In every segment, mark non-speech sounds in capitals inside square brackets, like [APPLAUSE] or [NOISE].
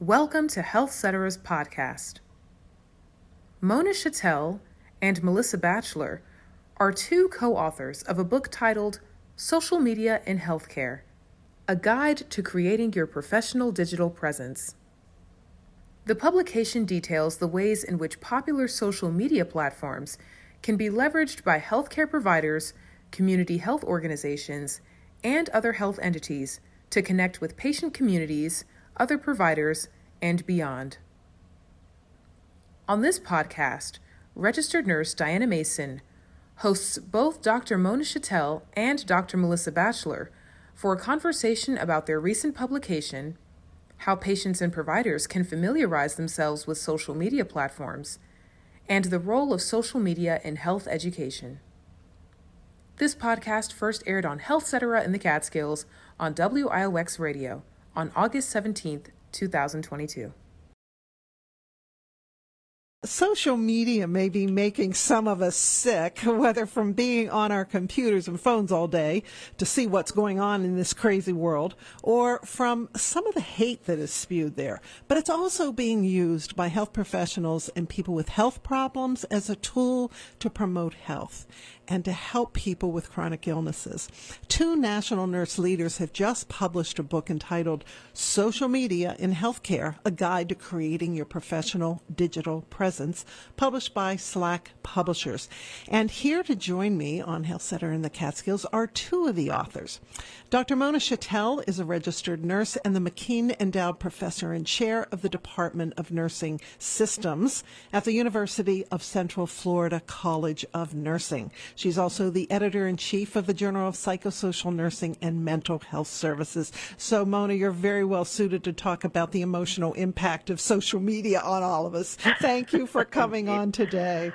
Welcome to Health Cetera's podcast. Mona Shattell and Melissa Batchelor are two co authors of a book titled Social Media in Healthcare A Guide to Creating Your Professional Digital Presence. The publication details the ways in which popular social media platforms can be leveraged by healthcare providers, community health organizations, and other health entities to connect with patient communities, other providers, and beyond. On this podcast, registered nurse Diana Mason hosts both Dr. Mona Shattell and Dr. Melissa Batchelor for a conversation about their recent publication how patients and providers can familiarize themselves with social media platforms, and the role of social media in health education. This podcast first aired on Health Cetera in the Catskills on WIOX Radio on August 17th, 2022. Social media may be making some of us sick, [LAUGHS] whether from being on our computers and phones all day to see what's going on in this crazy world, or from some of the hate that is spewed there. But it's also being used by health professionals and people with health problems as a tool to promote health and to help people with chronic illnesses. Two national nurse leaders have just published a book entitled Social Media in Healthcare, a guide to creating your professional digital presence, published by Slack Publishers. And here to join me on Health Cetera in the Catskills are two of the authors. Dr. Mona Shattell is a registered nurse and the McKeen Endowed Professor and Chair of the Department of Nursing Systems at the University of Central Florida College of Nursing. She's also the editor in chief of the Journal of Psychosocial Nursing and Mental Health Services. So, Mona, you're very well suited to talk about the emotional impact of social media on all of us. Thank you for [LAUGHS] coming on today.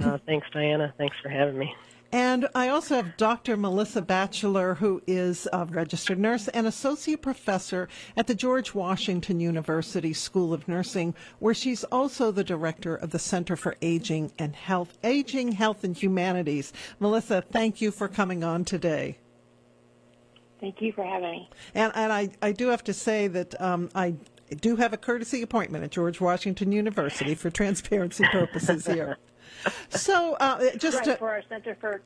Uh, thanks, Diana. Thanks for having me. And I also have Dr. Melissa Batchelor, who is a registered nurse and associate professor at the George Washington University School of Nursing, where she's also the director of the Center for Aging and Health, Aging, Health, and Humanities. Melissa, thank you for coming on today. Thank you for having me. And, and I, I do have to say that um, I do have a courtesy appointment at George Washington University for transparency purposes here. [LAUGHS] So, uh, just right, to, for our Center for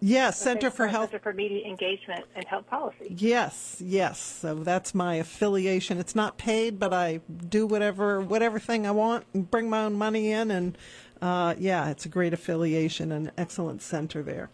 yes, Center for Health. Center for Media Engagement and Health Policy. Yes, yes. So that's my affiliation. It's not paid, but I do whatever whatever thing I want and bring my own money in, and uh, yeah, it's a great affiliation and excellent center there.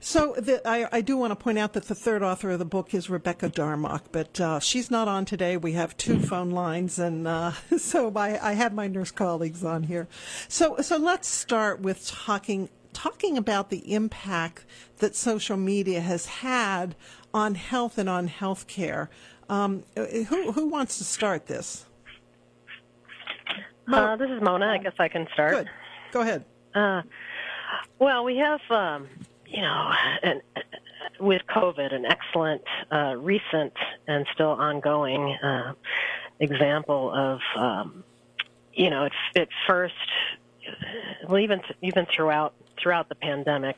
So the, I, I, do want to point out that the third author of the book is Rebecca Darmach, but uh, she's not on today. We have two phone lines, and uh, [LAUGHS] so I, I have my nurse colleagues on here. So so let's start with talking talking about the impact that social media has had on health and on healthcare. Um, who who wants to start this? Uh, this is Mona. I guess I can start. Good. Go ahead. Uh, well, we have um, you know, an, with COVID, an excellent, uh, recent, and still ongoing uh, example of, um, you know, it, it first, well, even even throughout throughout the pandemic,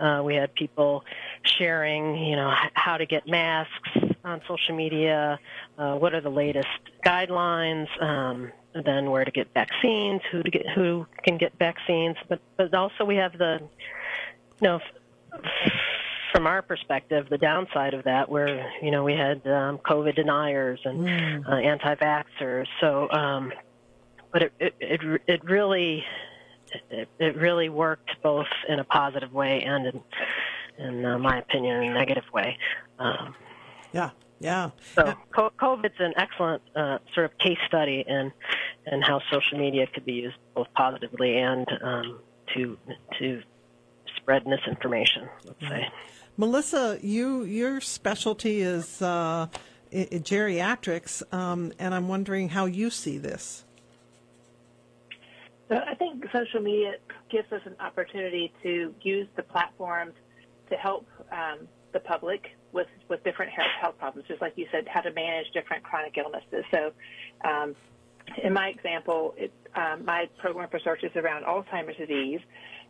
uh, we had people sharing, you know, how to get masks on social media, uh, what are the latest guidelines, um, then where to get vaccines, who to get, who can get vaccines, but but also we have the you know, from our perspective, the downside of that, where you know we had um, COVID deniers and mm. uh, anti-vaxxers. So, um, but it, it it it really it, it really worked both in a positive way and in, in uh, my opinion, in a negative way. Um, yeah, yeah. So yeah. COVID's an excellent uh, sort of case study in in how social media could be used both positively and um, to to spread misinformation. Let's say. Melissa, you your specialty is uh, geriatrics, um, and I'm wondering how you see this. So I think social media gives us an opportunity to use the platforms to help um, the public with, with different health problems, just like you said, how to manage different chronic illnesses. So, um, in my example, it, um, my program for research is around Alzheimer's disease,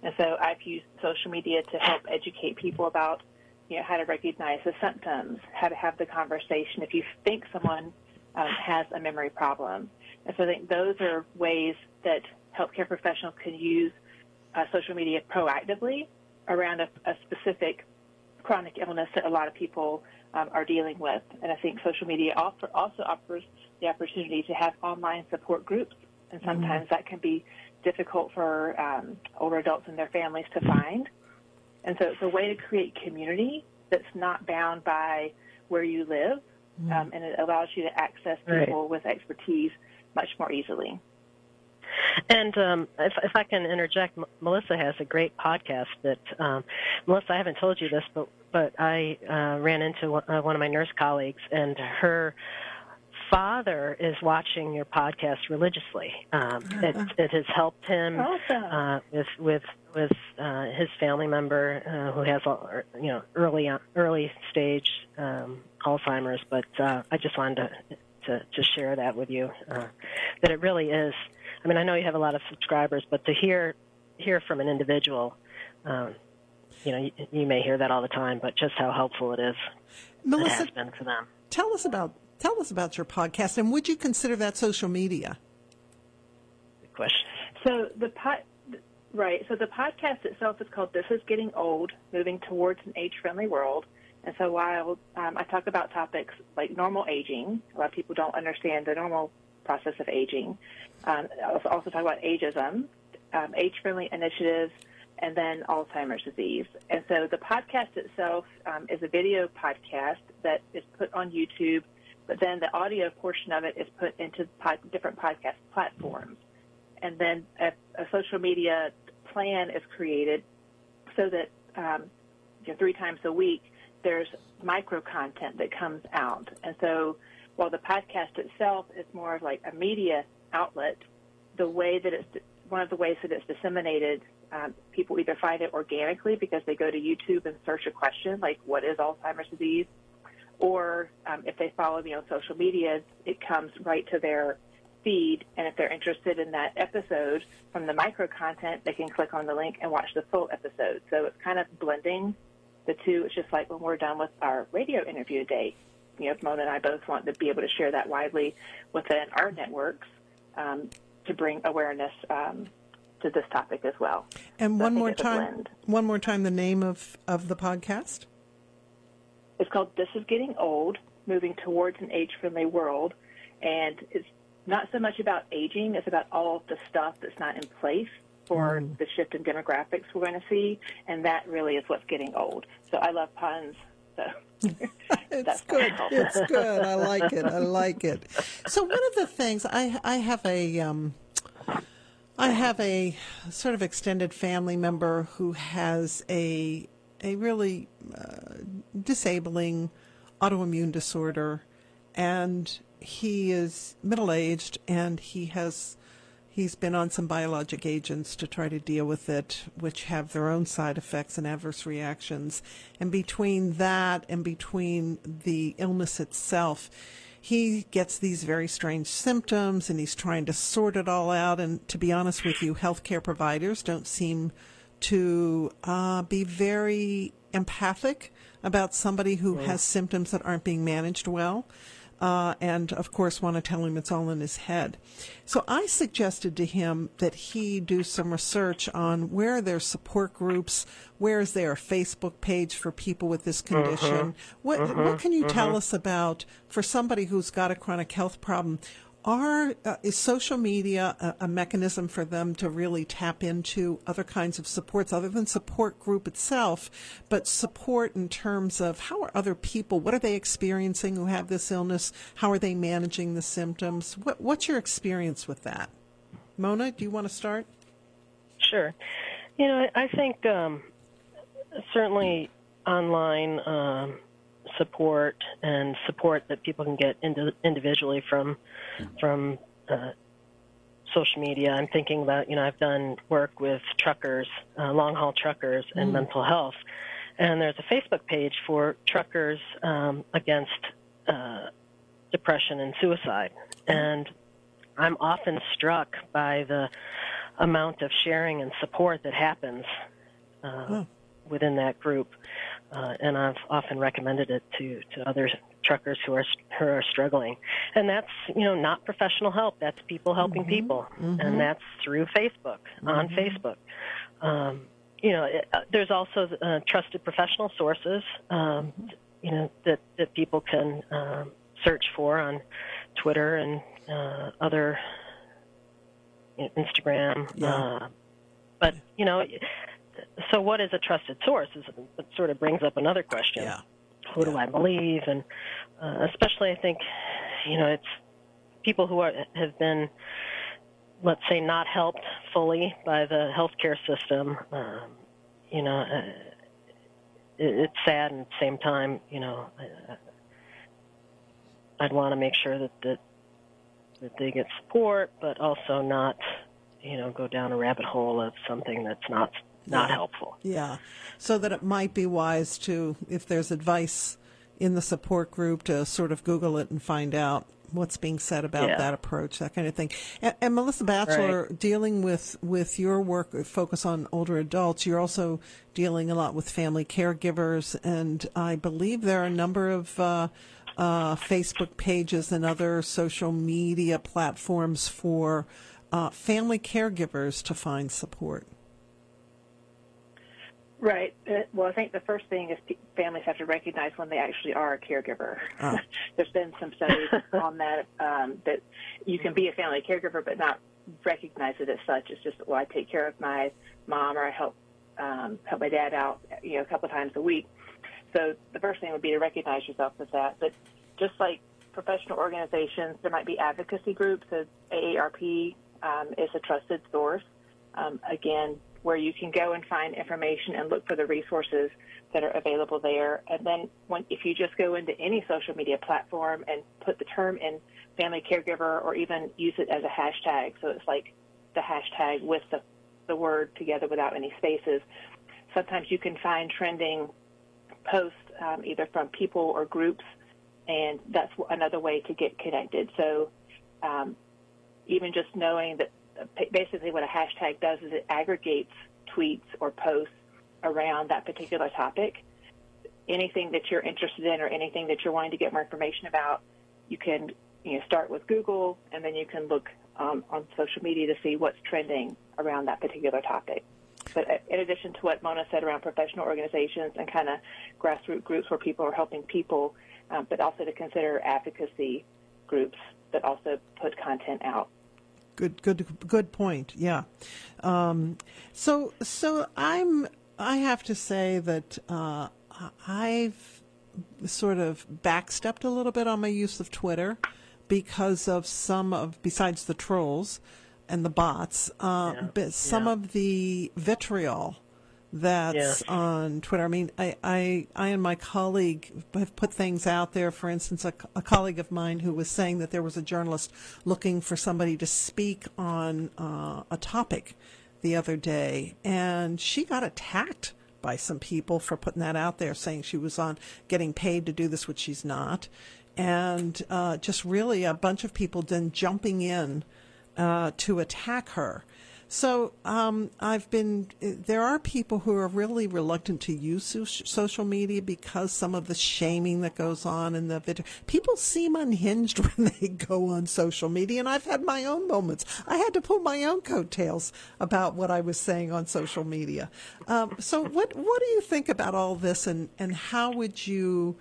and so I've used social media to help educate people about, you know, how to recognize the symptoms, how to have the conversation. If you think someone um, has a memory problem. And so I think those are ways that healthcare professionals can use uh, social media proactively around a, a, specific chronic illness that a lot of people um, are dealing with. And I think social media also offers the opportunity to have online support groups, and mm-hmm. sometimes mm-hmm. that can be difficult for um, older adults and their families to find. And so it's a way to create community that's not bound by where you live, mm-hmm. um, and it allows you to access people right. with expertise much more easily. And um, if, if I can interject, M- Melissa has a great podcast that um, Melissa. I haven't told you this, but but I uh, ran into one, uh, one of my nurse colleagues, and her father is watching your podcast religiously. Um, it, it has helped him awesome. uh, with with with uh, his family member uh, who has you know early early stage um, Alzheimer's. But uh, I just wanted to to, to share that with you uh, that it really is I mean, I know you have a lot of subscribers, but to hear hear from an individual, um, you know, you, you, may hear that all the time, but just how helpful it is. Melissa, it has been for them. Tell us about tell us about your podcast, and would you consider that social media? Good question. So the pod, right. So the podcast itself is called "This Is Getting Old: Moving Towards an Age-Friendly World." And so while um, I talk about topics like normal aging, a lot of people don't understand the normal process of aging. Um, I'll also talk about ageism, um, age-friendly initiatives, and then Alzheimer's disease. And so the podcast itself um, is a video podcast that is put on YouTube, but then the audio portion of it is put into pod, different podcast platforms. And then a, a, social media plan is created so that um, you know, three times a week there's micro content that comes out. And so while the podcast itself is more of like a media outlet, the way that it's one of the ways that it's disseminated, um, people either find it organically because they go to YouTube and search a question like "What is Alzheimer's disease," or um, if they follow me on social media, it comes right to their feed. And if they're interested in that episode from the micro content, they can click on the link and watch the full episode. So it's kind of blending the two. It's just like when we're done with our radio interview today you know, Mona and I both want to be able to share that widely within our networks um, to bring awareness um, to this topic as well. And so one more time, one more time, the name of, of the podcast. It's called "This Is Getting Old: Moving Towards an Age-Friendly World," and it's not so much about aging; it's about all of the stuff that's not in place for mm. the shift in demographics we're going to see, and that really is what's getting old. So I love puns. So [LAUGHS] it's good. It's good. I like it. I [LAUGHS] like it. So one of the things I I have a um, I have a sort of extended family member who has a a really uh, disabling autoimmune disorder, and he is middle aged and he has He's been on some biologic agents to try to deal with it, which have their own side effects and adverse reactions. And between that and between the illness itself, he gets these very strange symptoms and he's trying to sort it all out. And to be honest with you, healthcare providers don't seem to uh, be very empathic about somebody who yeah. has symptoms that aren't being managed well uh, and of course want to tell him it's all in his head. So I suggested to him that he do some research on where there's support groups, where is there a Facebook page for people with this condition. Uh-huh. What uh-huh. what can you uh-huh. tell us about for somebody who's got a chronic health problem? Are uh, is social media a, a, mechanism for them to really tap into other kinds of supports other than support group itself but support in terms of how are other people what are they experiencing who have this illness? How are they managing the symptoms? What, what's your experience with that? Mona do you want to start? Sure. You know i, I think um, certainly online um, support and support that people can get individually from from uh, social media. I'm thinking about you know I've done work with truckers, uh, long haul truckers, and mm. mental health, and there's a Facebook page for truckers um, against uh, depression and suicide, and I'm often struck by the amount of sharing and support that happens uh, within that group uh, and I've often recommended it to, to other truckers who are who are struggling, and that's you know not professional help. That's people helping mm-hmm. people, mm-hmm. and that's through Facebook mm-hmm. on Facebook. Um, you know, it, uh, there's also uh, trusted professional sources. Um, you know that that people can um, search for on Twitter and uh, other you know, Instagram. Yeah. Uh, but you know, so what is a trusted source? Is it sort of brings up another question. Yeah. Who do I believe? And uh, especially, I think, you know, it's people who are have been, let's say, not helped fully by the healthcare system. Um, you know, uh, it, it's sad, and at the same time, you know, uh, I'd want to make sure that that that they get support, but also not, you know, go down a rabbit hole of something that's not not yeah. helpful. Yeah. So that it might be wise to, if there's advice in the support group, to sort of Google it and find out what's being said about yeah. that approach, that kind of thing. And, and Melissa Batchelor, right. dealing with, with your work, focus on older adults, you're also dealing a lot with family caregivers, and I believe there are a number of uh, uh, Facebook pages and other social media platforms for uh, family caregivers to find support. Right. Uh, well, I think the first thing is families have to recognize when they actually are a caregiver. Oh. [LAUGHS] There's been some studies on that um, that you can be a family caregiver but not recognize it as such. It's just, well, I take care of my mom or I help um, help my dad out, you know, a couple of times a week. So the first thing would be to recognize yourself as that. But just like professional organizations, there might be advocacy groups. As AARP um, is a trusted source. Um, again, where you can go and find information and look for the resources that are available there. And then when, if you just go into any social media platform and put the term in family caregiver or even use it as a hashtag, so it's like the hashtag with the, the word together without any spaces, sometimes you can find trending posts um, either from people or groups, and that's another way to get connected. So um, even just knowing that basically what a hashtag does is it aggregates tweets or posts around that particular topic. Anything that you're interested in or anything that you're wanting to get more information about, you can you know start with Google and then you can look um, on social media to see what's trending around that particular topic. But uh, in addition to what Mona said around professional organizations and kind of grassroots groups where people are helping people, um, but also to consider advocacy groups that also put content out Good, good, good point. Yeah. Um, so, so I'm. I have to say that uh, I've sort of backstepped a little bit on my use of Twitter because of some of besides the trolls and the bots, uh, yeah. but some yeah. of the vitriol that's on Twitter. I mean, I, I, I and my colleague have put things out there. For instance, a, a, colleague of mine who was saying that there was a journalist looking for somebody to speak on uh, a topic the other day, and she got attacked by some people for putting that out there, saying she was on getting paid to do this, which she's not, and uh, just really a bunch of people then jumping in uh, to attack her. So um, I've been. There are people who are really reluctant to use social media because some of the shaming that goes on in the video. People seem unhinged [LAUGHS] when they go on social media, and I've had my own moments. I had to pull my own coattails about what I was saying on social media. Um, so what what do you think about all this, and and how would you?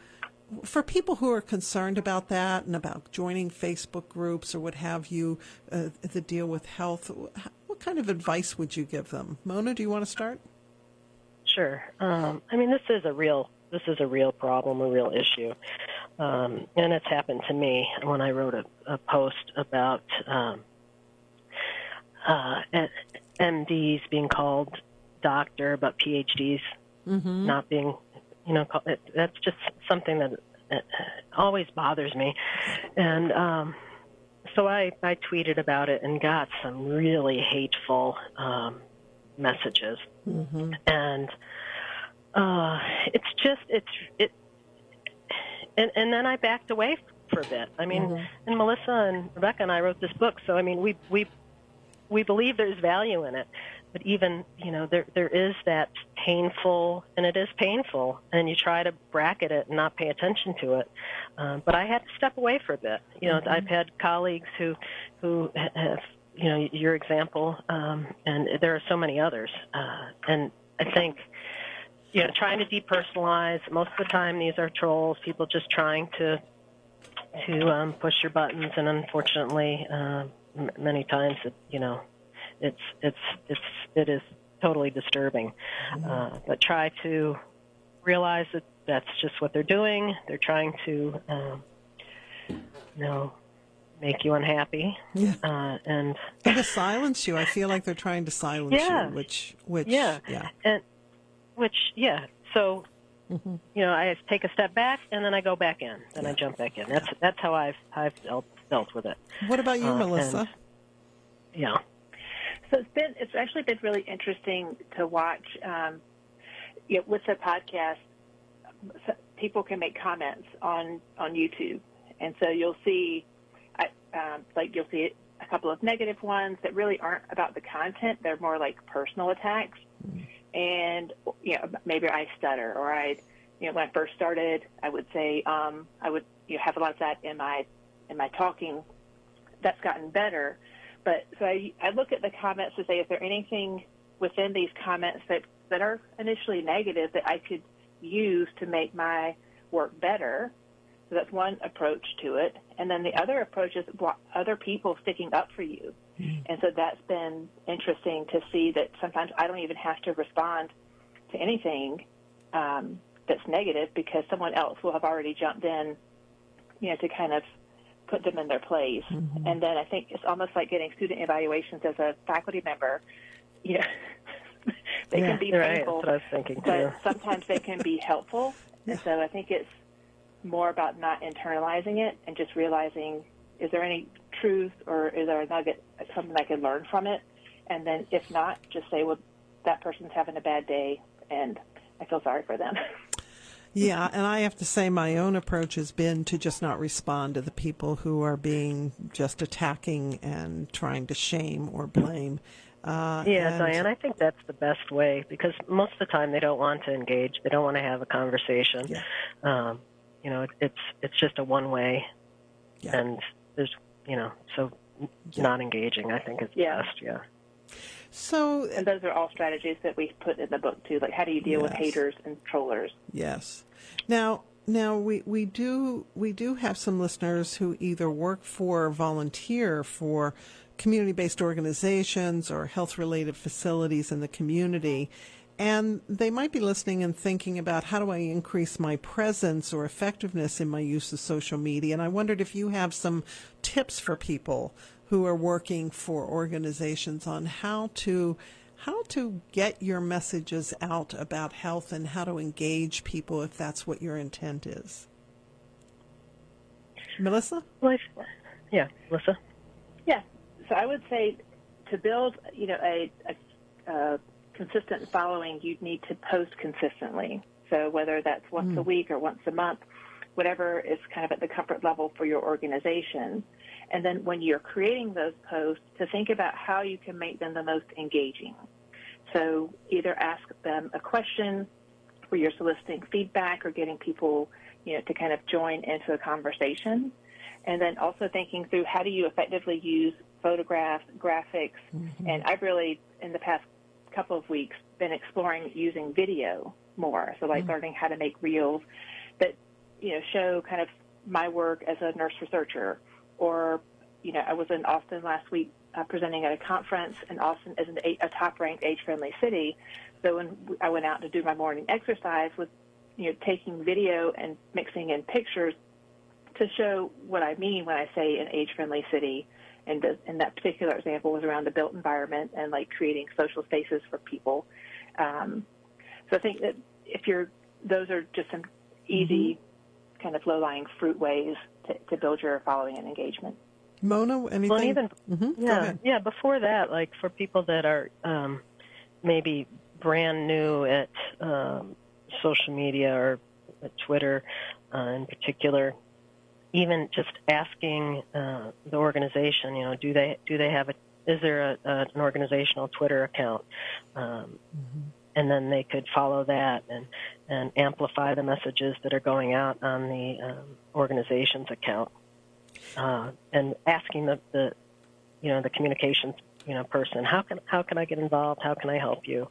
for people who are concerned about that and about joining Facebook groups or what have you uh, that deal with health, kind of advice would you give them? Mona, do you want to start? Sure. Um, I mean, this is a real this is a real problem, a real issue, um, and it's happened to me when I wrote a, a post about um, uh, MDs being called doctor, but PhDs mm-hmm. not being you know, that's just something that always bothers me. And um, so I, I tweeted about it and got some really hateful um, messages. Mm-hmm. And uh, it's just, it's, it, and, and then I backed away for a bit. I mean, mm-hmm. and Melissa and Rebecca and I wrote this book, so I mean, we, we, we believe there's value in it, but even you know there there is that painful, and it is painful, and you try to bracket it and not pay attention to it. Um, but I had to step away for a bit. You know, mm-hmm. I've had colleagues who who have you know your example, um, and there are so many others, uh, and I think you know, trying to depersonalize. Most of the time, these are trolls, people just trying to to um, push your buttons, and unfortunately, uh, m- many times, it, you know, it's it's it's it is totally disturbing. Mm-hmm. Uh, but try to realize that that's just what they're doing. They're trying to, um, you know, make you unhappy. Yeah. Uh, and, and to silence you. I feel like they're trying to silence yeah. you, which, which, yeah. yeah. And, which, yeah. So, mm-hmm. you know, I take a step back and then I go back in. Then yeah. I jump back in. That's that's how I've I've dealt dealt with it. What about you, uh, Melissa? And, yeah. So it's been it's actually been really interesting to watch. Um, you know, with the podcast, people can make comments on on YouTube, and so you'll see, um, like you'll see a couple of negative ones that really aren't about the content; they're more like personal attacks. Mm-hmm and you know maybe I stutter or I you know when I first started I would say um, I would you know, have a lot of that in my in my talking that's gotten better but so I I look at the comments to say is there anything within these comments that that are initially negative that I could use to make my work better? So that's one approach to it. And then the other approach is other people sticking up for you. Mm-hmm. And so that's been interesting to see that sometimes I don't even have to respond to anything um, that's negative because someone else will have already jumped in, you know, to kind of put them in their place. Mm-hmm. And then I think it's almost like getting student evaluations as a faculty member. [LAUGHS] You know, they yeah, can be right. painful, That's what I was thinking but sometimes they can be helpful. [LAUGHS] Yeah. And so I think it's more about not internalizing it and just realizing is there any truth or is there a nugget, something I can learn from it? And then if not, just say, well, that person's having a bad day and I feel sorry for them. [LAUGHS] Yeah, and I have to say my own approach has been to just not respond to the people who are being just attacking and trying to shame or blame. Uh, yeah, and, Diane, I think that's the best way because most of the time they don't want to engage. They don't want to have a conversation. Yeah. Um, you know, it, it's it's just a one way, yeah. and there's you know so yeah. not engaging. I think is yeah. best. Yeah. So, and those are all strategies that we put in the book too. Like, how do you deal yes. with haters and trollers? Yes. Now, now we, we do we do have some listeners who either work for or volunteer for community based organizations or health related facilities in the community. And they might be listening and thinking about how do I increase my presence or effectiveness in my use of social media. And I wondered if you have some tips for people who are working for organizations on how to how to get your messages out about health and how to engage people if that's what your intent is. Melissa? Well, yeah, Melissa. Yeah. So I would say to build, you know, a, a, a consistent following, you'd need to post consistently. So whether that's once mm. a week or once a month, whatever is kind of at the comfort level for your organization. And then when you're creating those posts, to think about how you can make them the most engaging. So either ask them a question where you're soliciting feedback or getting people, you know, to kind of join into a conversation. And then also thinking through how do you effectively use photographs, graphics, mm-hmm. and I've really, in the past couple of weeks, been exploring using video more. So like mm-hmm. learning how to make reels you know, show kind of my work as a nurse researcher or, you know, I was in Austin last week uh, presenting at a conference, and Austin is an, a top-ranked age-friendly city. So when I went out to do my morning exercise, with you know taking video and mixing in pictures to show what I mean when I say an age-friendly city. And, the, and that particular example was around the built environment and like creating social spaces for people. Um, so I think that if you're, those are just some easy, mm-hmm. Kind of low-lying fruit ways to, to build your following and engagement. Mona, anything? Well, even mm-hmm. yeah, yeah. Before that, like for people that are um, maybe brand new at um, social media or Twitter uh, in particular, even just asking uh, the organization, you know, do they do they have a is there a, a, an organizational Twitter account? Um, mm-hmm. And then they could follow that and and amplify the messages that are going out on the um, organization's account, uh, and asking the, the you know the communications you know person how can how can I get involved? How can I help you?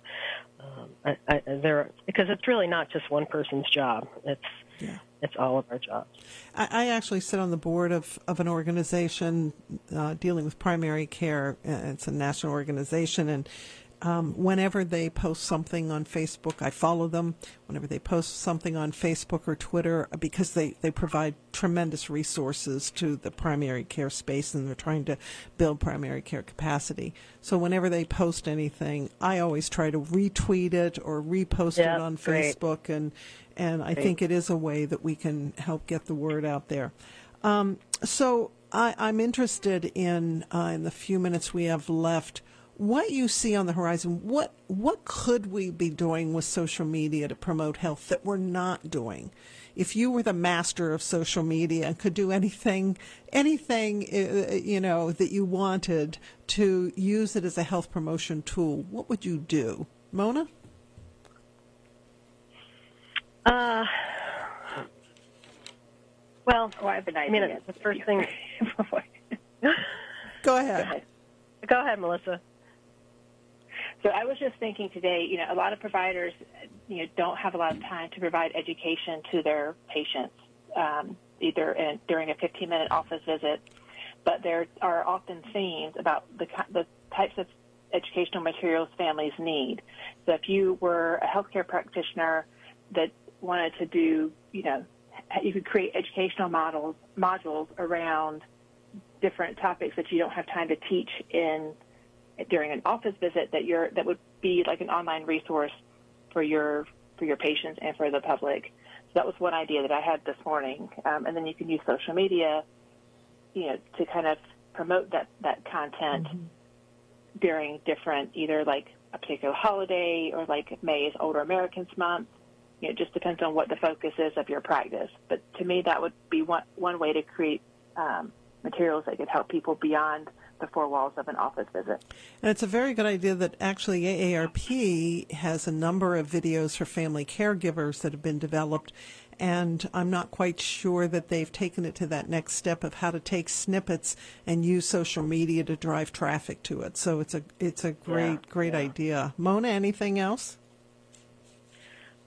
Um, I, I, there because it's really not just one person's job. It's yeah. it's all of our jobs. I, I, actually sit on the board of of an organization uh, dealing with primary care. It's a national organization, and um, whenever they post something on Facebook, I follow them. Whenever they post something on Facebook or Twitter, uh, because they, they provide tremendous resources to the primary care space and they're trying to build primary care capacity. So whenever they post anything, I always try to retweet it or repost yeah, it on great. Facebook, and and I great. think it is a way that we can help get the word out there. Um, so I, am interested in uh, in the few minutes we have left what you see on the horizon, what what could we be doing with social media to promote health that we're not doing? If you were the master of social media and could do anything, anything uh, you know that you wanted to use it as a health promotion tool, what would you do, Mona? Uh, well, oh, I have an idea. I mean, the first thing. [LAUGHS] Go ahead. Go ahead, Melissa. So I was just thinking today, you know, a lot of providers, you know, don't have a lot of time to provide education to their patients, um, either in, during a 15-minute office visit, but there are often themes about the, the types of educational materials families need. So if you were a healthcare practitioner that wanted to do, you know, you could create educational models modules around different topics that you don't have time to teach in during an office visit that you're that would be like an online resource for your for your patients and for the public. So that was one idea that I had this morning. Um, and then you can use social media, you know, to kind of promote that that content mm-hmm. during different either like a particular holiday or like May is Older Americans Month. You know, it just depends on what the focus is of your practice. But to me, that would be one one way to create um, materials that could help people beyond the four walls of an office visit. And it's a very good idea that actually AARP has a number of videos for family caregivers that have been developed. And I'm not quite sure that they've taken it to that next step of how to take snippets and use social media to drive traffic to it. So it's a it's a great yeah, great yeah. idea. Mona, anything else?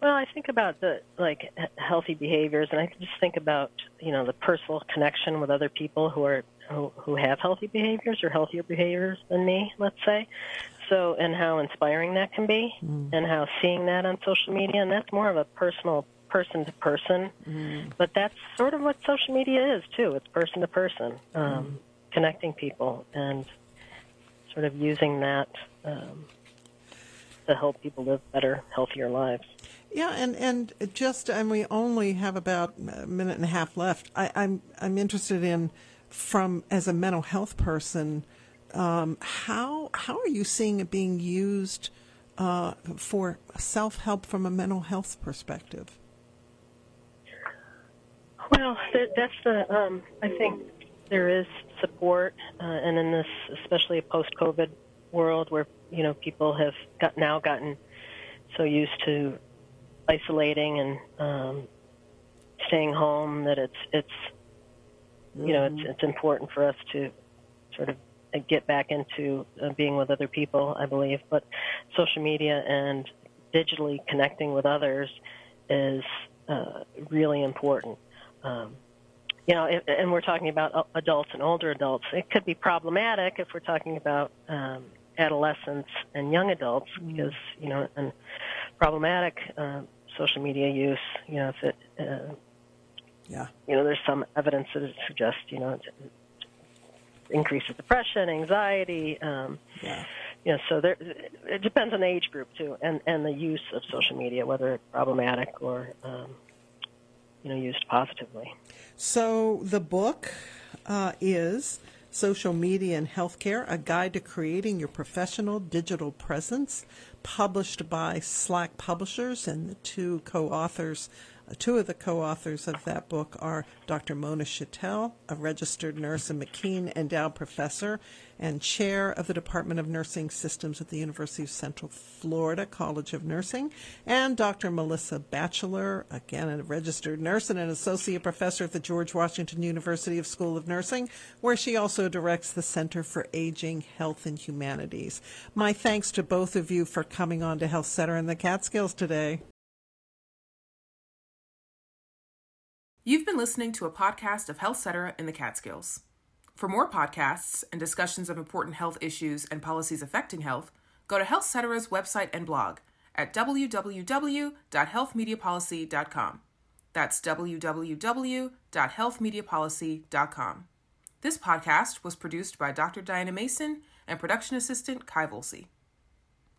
Well, I think about the like healthy behaviors, and I just think about you know the personal connection with other people who are who, who have healthy behaviors or healthier behaviors than me, let's say. So, and how inspiring that can be, mm. and how seeing that on social media, and that's more of a personal person to person. Mm. But that's sort of what social media is too. It's person to person, um, mm. connecting people, and sort of using that um, to help people live better, healthier lives. Yeah, and and just and we only have about a minute and a half left. I, I'm I'm interested in from as a mental health person, um, how how are you seeing it being used uh, for self help from a mental health perspective? Well, that's the um, I think there is support, uh, and in this especially a post COVID world where you know people have got now gotten so used to isolating and um, staying home that it's it's you know, it's, it's important for us to sort of get back into uh, being with other people, I believe. But social media and digitally connecting with others is uh, really important. Um, you know, if, and we're talking about adults and older adults. It could be problematic if we're talking about um, adolescents and young adults, mm. because you know, and problematic uh, social media use. You know, if it uh, yeah. You know, there's some evidence that suggests, you know, it increases depression, anxiety. Um, yeah. You know, so there, it depends on the age group too, and and the use of social media, whether it's problematic or, um, you know, used positively. So the book uh, is Social Media and Healthcare: A Guide to Creating Your Professional Digital Presence, published by Slack Publishers, and the two co-authors Two of the co authors of that book are Dr. Mona Shattell, a registered nurse and McKean Endowed Professor and Chair of the Department of Nursing Systems at the University of Central Florida College of Nursing, and Dr. Melissa Batchelor, again a registered nurse and an Associate Professor at the George Washington University of School of Nursing, where she also directs the Center for Aging, Health, and Humanities. My thanks to both of you for coming on to Health Cetera in the Catskills today. You've been listening to a podcast of Health Cetera in the Catskills. For more podcasts and discussions of important health issues and policies affecting health, go to Health Cetera's website and blog at www.healthmediapolicy.com. That's www.healthmediapolicy.com. This podcast was produced by Dr. Diana Mason and production assistant Kai Volsey.